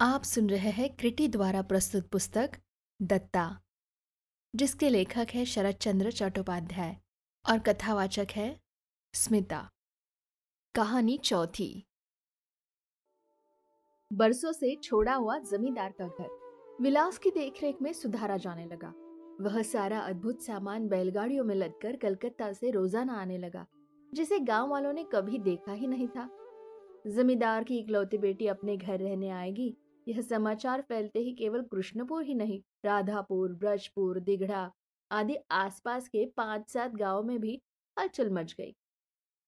आप सुन रहे हैं क्रिटी द्वारा प्रस्तुत पुस्तक, दत्ता, जिसके लेखक है शरद चंद्र चट्टोपाध्याय और कथावाचक है स्मिता। कहानी चौथी। बरसों से छोड़ा हुआ जमींदार का घर, विलास की देखरेख में सुधारा जाने लगा। वह सारा अद्भुत सामान बैलगाड़ियों में लदकर कलकत्ता से रोज़ाना आने लगा, जिसे गाँव वालों ने कभी देखा ही नहीं था। जमींदार की इकलौती बेटी अपने घर रहने आएगी यह समाचार फैलते ही केवल कृष्णपुर ही नहीं, राधापुर, ब्रजपुर, दिघड़ा आदि आसपास के पाँच सात गाँव में भी हलचल मच गई।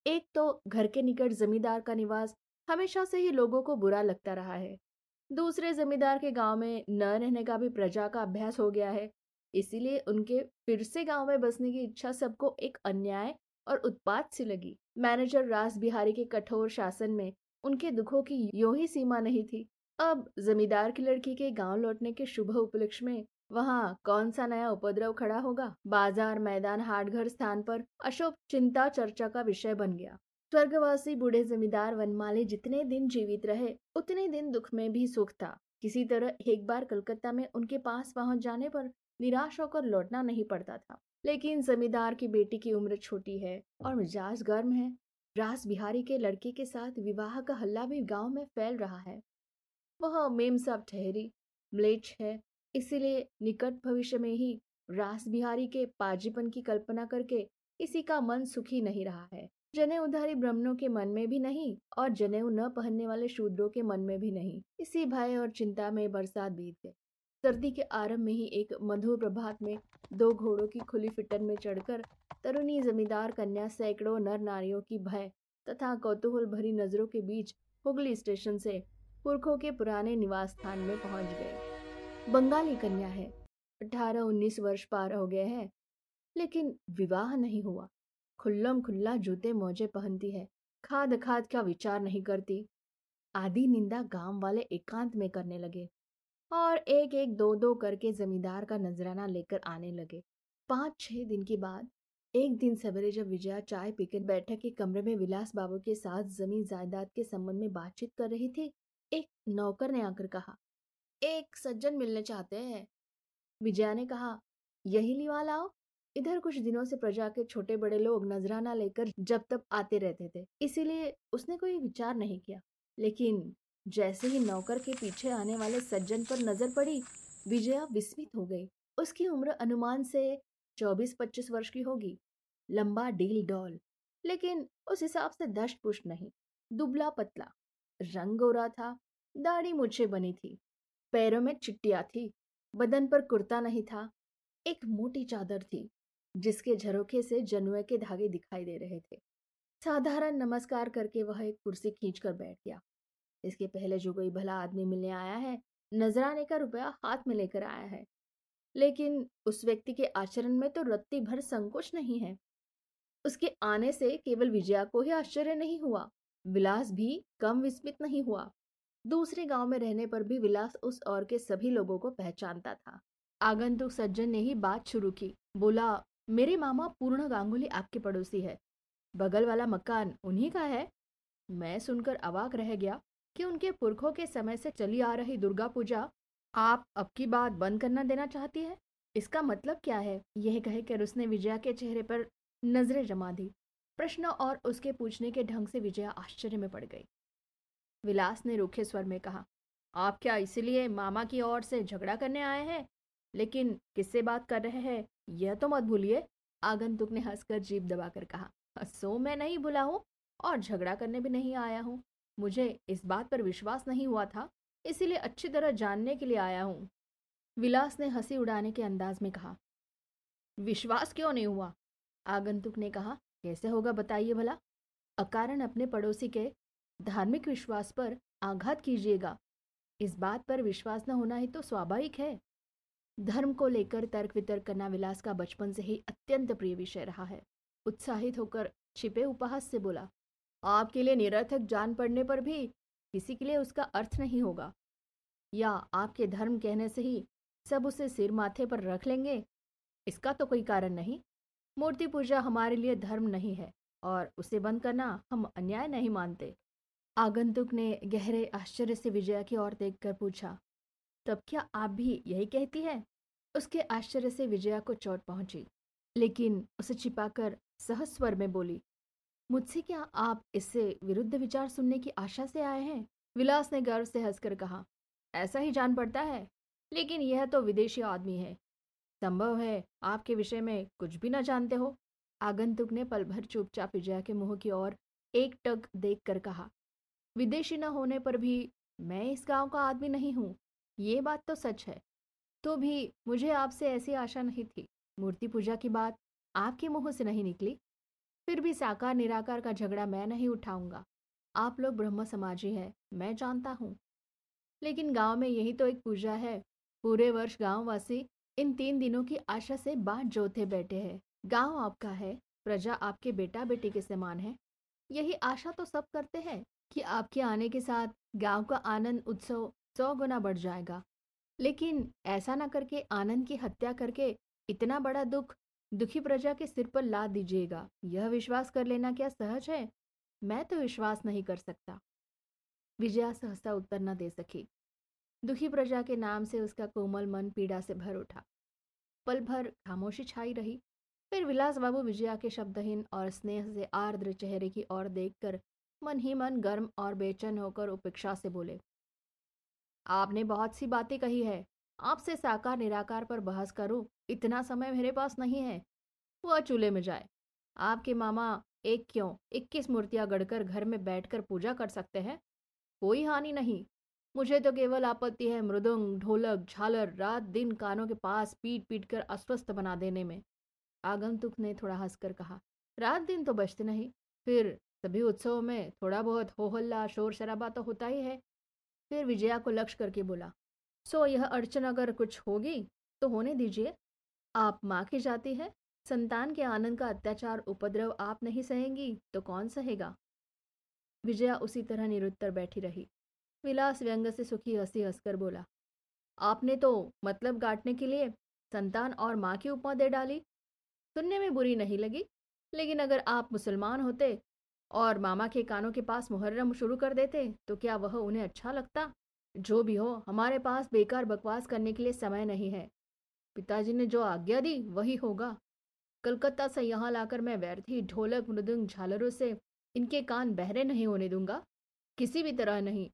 एक तो घर के निकट जमींदार का निवास हमेशा से ही लोगों को बुरा लगता रहा है। दूसरे जमींदार के गाँव में न रहने का भी प्रजा का अभ्यास हो गया है, इसीलिए उनके फिर से गाँव में बसने की इच्छा सबको एक अन्याय और उत्पात सी लगी। मैनेजर रास बिहारी के कठोर शासन में उनके दुखों की यो ही सीमा नहीं थी। अब जमींदार की लड़की के गाँव लौटने के शुभ उपलक्ष्य में वहाँ कौन सा नया उपद्रव खड़ा होगा? बाज़ार, मैदान हाट घर स्थान पर अशोक चिंता चर्चा का विषय बन गया। स्वर्गवासी बूढ़े जमींदार वनमाली जितने दिन जीवित रहे, उतने दिन दुख में भी सुख था। किसी तरह एक बार कलकत्ता में उनके पास पहुँच जाने पर निराश होकर लौटना नहीं पड़ता था। लेकिन जमींदार की बेटी की उम्र छोटी है और मिजाज गर्म है। रास बिहारी के लड़के के साथ विवाह का हल्ला भी गाँव में फैल रहा है। वह मेम साहब ठहरी। म्लेच्छ है, इसीलिए निकट भविष्य में ही रास बिहारी के पाजीपन की कल्पना करके किसी का मन सुखी नहीं रहा है। जने उधारी ब्राह्मणों के मन में भी नहीं और जनेऊ न पहनने वाले शूद्रों के मन में भी नहीं। इसी भय और चिंता में बरसात बीत गए सर्दी के आरंभ में ही एक मधुर प्रभात में दो घोड़ों की खुली फिटन में चढ़कर तरुणी जमींदार कन्या सैकड़ों नर नारियों की भय तथा कौतूहल भरी नज़रों के बीच हुगली स्टेशन से पुरखों के पुराने निवास स्थान में पहुँच गए। बंगाली कन्या है, अठारह उन्नीस वर्ष पार हो गए हैं, लेकिन विवाह नहीं हुआ। खुल्लम खुल्ला जूते मोजे पहनती है खाद खाद का विचार नहीं करती। आदि निंदा गाँव वाले एकांत में करने लगे और एक एक दो दो करके जमींदार का नजराना लेकर आने लगे। पाँच छह दिन के बाद, एक दिन सवेरे जब विजया चाय पीकर बैठक के कमरे में विलास बाबू के साथ ज़मीन जायदाद के संबंध में बातचीत कर रही थी एक नौकर ने आकर कहा, एक सज्जन मिलने चाहते हैं। विजया ने कहा, यही लिवा लाओ इधर कुछ दिनों से प्रजा के छोटे बड़े लोग नजराना लेकर जब तब आते रहते थे, इसीलिए उसने कोई विचार नहीं किया। लेकिन जैसे ही नौकर के पीछे आने वाले सज्जन पर नज़र पड़ी, विजया विस्मित हो गई। उसकी उम्र अनुमान से चौबीस पच्चीस वर्ष की होगी। लंबा डील डॉल। लेकिन उस हिसाब से दष्ट पुष्ट नहीं, दुबला पतला। रंग गोरा था, दाढ़ी मुझे बनी थी, पैरों में चिट्टिया थी, बदन पर कुर्ता नहीं था, एक मोटी चादर थी, जिसके झरोखे से जनुए के धागे दिखाई दे रहे थे। साधारण नमस्कार करके वह एक कुर्सी खींचकर बैठ गया। इसके पहले जो कोई भला आदमी मिलने आया है, नजराने का रुपया हाथ में लेकर आया है। लेकिन उस व्यक्ति के आचरण में तो रत्ती भर संकोच नहीं है। उसके आने से केवल विजया को ही आश्चर्य नहीं हुआ। विलास भी कम विस्मित नहीं हुआ। दूसरे गाँव में रहने पर भी विलास उस और के सभी लोगों को पहचानता था। आगंतुक सज्जन ने ही बात शुरू की। बोला, मेरे मामा पूर्ण गांगुली आपके पड़ोसी है। बगल वाला मकान उन्हीं का है? मैं सुनकर अवाक रह गया कि उनके पुरखों के समय से चली आ रही दुर्गा पूजा आप अब की बात बंद करना देना चाहती है? इसका मतलब क्या है? यह कहकर उसने विजया के चेहरे पर नज़रें जमा दी। प्रश्न और उसके पूछने के ढंग से विजया आश्चर्य में पड़ गई। विलास ने रूखे स्वर में कहा, आप क्या इसीलिए मामा की ओर से झगड़ा करने आए हैं? लेकिन किससे बात कर रहे हैं? यह तो मत भूलिए, आगंतुक ने हंसकर जीप दबाकर कहा सो मैं नहीं भूला हूँ और झगड़ा करने भी नहीं आया हूँ। मुझे इस बात पर विश्वास नहीं हुआ था, इसीलिए अच्छी तरह जानने के लिए आया हूँ। विलास ने हँसी उड़ाने के अंदाज में कहा, विश्वास क्यों नहीं हुआ? आगंतुक ने कहा कैसे होगा बताइए भला? अकारण अपने पड़ोसी के धार्मिक विश्वास पर आघात कीजिएगा। इस बात पर विश्वास न होना ही तो स्वाभाविक है। धर्म को लेकर तर्क वितर्क करना विलास का बचपन से ही अत्यंत प्रिय विषय रहा है। उत्साहित होकर छिपे उपहास से बोला, आपके लिए निरर्थक जान पड़ने पर भी किसी के लिए उसका अर्थ नहीं होगा। या आपके धर्म कहने से ही सब उसे सिर माथे पर रख लेंगे? इसका तो कोई कारण नहीं। मूर्ति पूजा हमारे लिए धर्म नहीं है और उसे बंद करना हम अन्याय नहीं मानते। आगंतुक ने गहरे आश्चर्य से विजया की ओर देखकर पूछा, तब क्या आप भी यही कहती है? उसके आश्चर्य से विजया को चोट पहुँची, लेकिन उसे छिपाकर सहज स्वर में बोली, मुझसे क्या आप इससे विरुद्ध विचार सुनने की आशा से आए हैं? विलास ने गर्व से हंसकर कहा, ऐसा ही जान पड़ता है, लेकिन यह तो विदेशी आदमी है। संभव है आपके विषय में कुछ भी न जानते हो। आगंतुक ने पल भर चुपचाप विजया के मुँह की ओर एक टक देख कर कहा, विदेशी न होने पर भी मैं इस गाँव का आदमी नहीं हूँ। ये बात तो सच है। तो भी मुझे आपसे ऐसी आशा नहीं थी। मूर्ति पूजा की बात आपके मुँह से नहीं निकली। फिर भी साकार निराकार का झगड़ा मैं नहीं उठाऊँगा। आप लोग ब्रह्म समाजी हैं, मैं जानता हूँ। लेकिन गाँव में यही तो एक पूजा है। पूरे वर्ष गांववासी इन तीन दिनों की आशा से बात जोते बैठे हैं। गाँव आपका है, प्रजा आपके बेटा बेटी के समान है। यही आशा तो सब करते हैं कि आपके आने के साथ गाँव का आनंद, उत्सव सौ गुना बढ़ जाएगा। लेकिन ऐसा ना करके आनंद की हत्या करके इतना बड़ा दुख दुखी प्रजा के सिर पर ला दीजिएगा। यह विश्वास कर लेना क्या सहज है? मैं तो विश्वास नहीं कर सकता। विजया सहसा उत्तर न दे सकी। दुखी प्रजा के नाम से उसका कोमल मन पीड़ा से भर उठा। पल भर खामोशी छाई रही। फिर विलास बाबू विजया के शब्दहीन और स्नेह से आर्द्र चेहरे की ओर देखकर मन ही मन गर्म और बेचैन होकर उपेक्षा से बोले, आपने बहुत सी बातें कही है। आपसे साकार निराकार पर बहस करूँ, इतना समय मेरे पास नहीं है। वह चूल्हे में जाए। आपके मामा एक क्यों इक्कीस मूर्तियाँ गढ़कर घर में बैठकर पूजा कर सकते हैं? कोई हानि नहीं। मुझे तो केवल आपत्ति है मृदंग, ढोलक, झालर, रात दिन कानों के पास पीट पीट कर अस्वस्थ बना देने में। आगंतुक ने थोड़ा हंसकर कहा, रात दिन तो बचते नहीं, फिर सभी उत्सवों में थोड़ा बहुत हो हल्ला शोर शराबा तो होता ही है। फिर विजया को लक्ष्य करके बोला, सो यह अड़चन अगर कुछ होगी तो होने दीजिए। आप माँ की जाति है, संतान के आनंद का अत्याचार उपद्रव आप नहीं सहेंगी तो कौन सहेगा? विजया उसी तरह निरुत्तर बैठी रही। विलास व्यंग से सुखी हँसी हंसकर बोला, आपने तो मतलब गांटने के लिए संतान और माँ की उपमा दे डाली। सुनने में बुरी नहीं लगी, लेकिन अगर आप मुसलमान होते और मामा के कानों के पास मुहर्रम शुरू कर देते तो क्या वह उन्हें अच्छा लगता? जो भी हो, हमारे पास बेकार बकवास करने के लिए समय नहीं है। पिताजी ने जो आज्ञा दी, वही होगा। कलकत्ता से यहाँ लाकर मैं व्यर्थ ढोलक, मृदुंग, झालरों से इनके कान बहरे नहीं होने दूँगा। किसी भी तरह नहीं।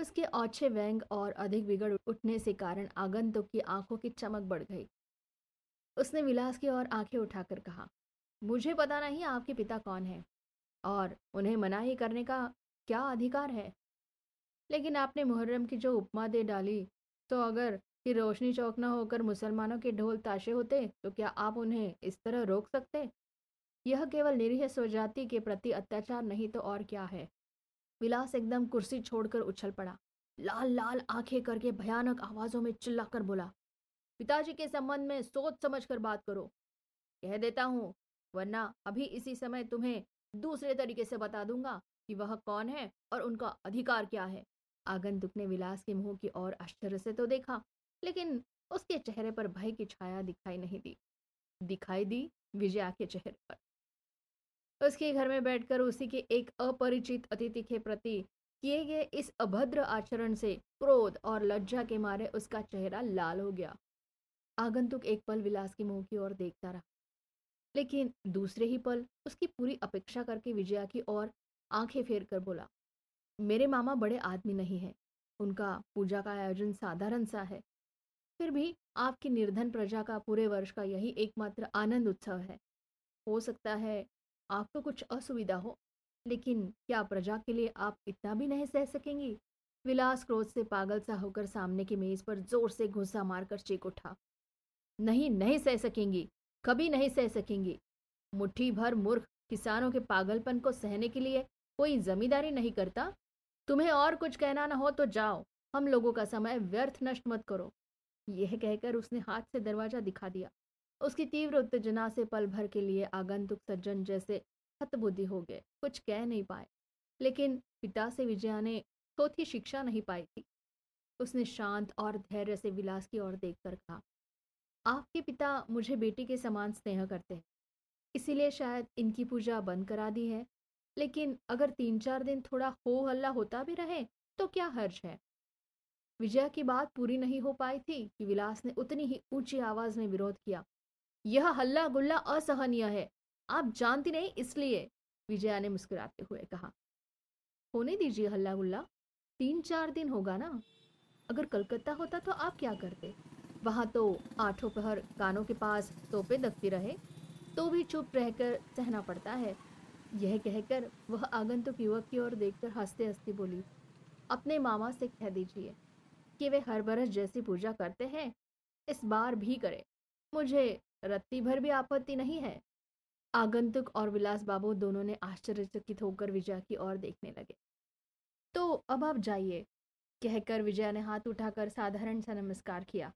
उसके औछे व्यंग और अधिक बिगड़ उठने से कारण आगंतुक की आँखों की चमक बढ़ गई। उसने विलास की ओर आँखें उठाकर कहा, मुझे पता नहीं आपके पिता कौन है और उन्हें मना ही करने का क्या अधिकार है। लेकिन आपने मुहर्रम की जो उपमा दे डाली तो अगर कि रोशनी चौक न होकर मुसलमानों के ढोल ताशे होते तो क्या आप उन्हें इस तरह रोक सकते? यह केवल निरीह स्वजाति के प्रति अत्याचार नहीं तो और क्या है? विलास एकदम कुर्सी छोड़कर उछल पड़ा। लाल लाल आँखें करके भयानक आवाजों में चिल्लाकर बोला, पिताजी के संबंध में सोच समझ कर बात करो। कह देता हूँ, वरना अभी इसी समय तुम्हें दूसरे तरीके से बता दूँगा कि वह कौन है और उनका अधिकार क्या है। आगंतुक ने विलास के मुँह की ओर आश्चर्य से तो देखा, लेकिन उसके चेहरे पर भय की छाया दिखाई नहीं दी। दिखाई दी विजया के चेहरे पर। उसके घर में बैठकर उसी के एक अपरिचित अतिथि के प्रति किए गए इस अभद्र आचरण से क्रोध और लज्जा के मारे उसका चेहरा लाल हो गया। आगंतुक एक पल विलास के मुँह की ओर देखता रहा। लेकिन दूसरे ही पल उसकी पूरी अपेक्षा करके विजया की ओर आँखें फेर कर बोला, मेरे मामा बड़े आदमी नहीं है। उनका पूजा का आयोजन साधारण सा है। फिर भी आपकी निर्धन प्रजा का पूरे वर्ष का यही एकमात्र आनंद उत्सव है। हो सकता है आपको कुछ असुविधा हो, लेकिन क्या प्रजा के लिए आप इतना भी नहीं सह सकेंगी? विलास क्रोध से पागल सा होकर सामने की मेज पर ज़ोर से घुसा मारकर चेक उठा। नहीं नहीं सह सकेंगी, कभी नहीं सह सकेंगी। मुट्ठी भर मूर्ख किसानों के पागलपन को सहने के लिए कोई जमींदारी नहीं करता। तुम्हें और कुछ कहना ना हो तो जाओ, हम लोगों का समय व्यर्थ नष्ट मत करो। यह कहकर उसने हाथ से दरवाज़ा दिखा दिया। उसकी तीव्र उत्तेजना से पल भर के लिए आगंतुक सज्जन जैसे हतबुद्धि हो गए। कुछ कह नहीं पाए। लेकिन पिता से विजया ने चौथी शिक्षा नहीं पाई थी। उसने शांत और धैर्य से विलास की ओर देखकर कहा, आपके पिता मुझे बेटी के समान स्नेह करते हैं। इसीलिए शायद इनकी पूजा बंद करा दी है। लेकिन अगर तीन चार दिन थोड़ा हो हल्ला होता भी रहे तो क्या हर्ज है? विजया की बात पूरी नहीं हो पाई थी कि विलास ने उतनी ही ऊँची आवाज़ में विरोध किया। यह हल्ला गुल्ला असहनीय है। आप जानती नहीं, इसलिए। विजया ने मुस्कुराते हुए कहा, होने दीजिए हल्ला गुल्ला तीन चार दिन होगा ना। अगर कलकत्ता होता तो आप क्या करते? वहाँ तो आठों पहर कानों के पास तोपे दखती रहे तो भी चुप रहकर सहना पड़ता है। यह कहकर वह आगंतुक युवक की ओर देखकर हँसते हँसते बोली, अपने मामा से कह दीजिए कि वे हर बरस जैसी पूजा करते हैं, इस बार भी करें। मुझे रत्ती भर भी आपत्ति नहीं है? आगंतुक और विलास बाबू दोनों ने आश्चर्यचकित होकर विजया की ओर देखने लगे। तो अब आप जाइए, कहकर विजया ने हाथ उठाकर साधारण सा नमस्कार किया।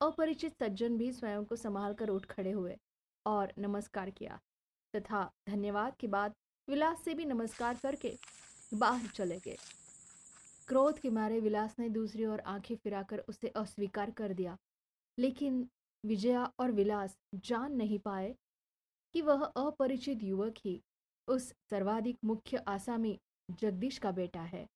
अपरिचित सज्जन भी स्वयं को संभाल कर उठ खड़े हुए और नमस्कार किया। तथा धन्यवाद के बाद विलास से भी नमस्कार करके बाहर चले गए। क्रोध के मारे विलास ने दूसरी ओर आँखें फिराकर उसे अस्वीकार कर दिया। लेकिन विजया और विलास जान नहीं पाए कि वह अपरिचित युवक ही उस सर्वाधिक मुख्य आसामी जगदीश का बेटा है।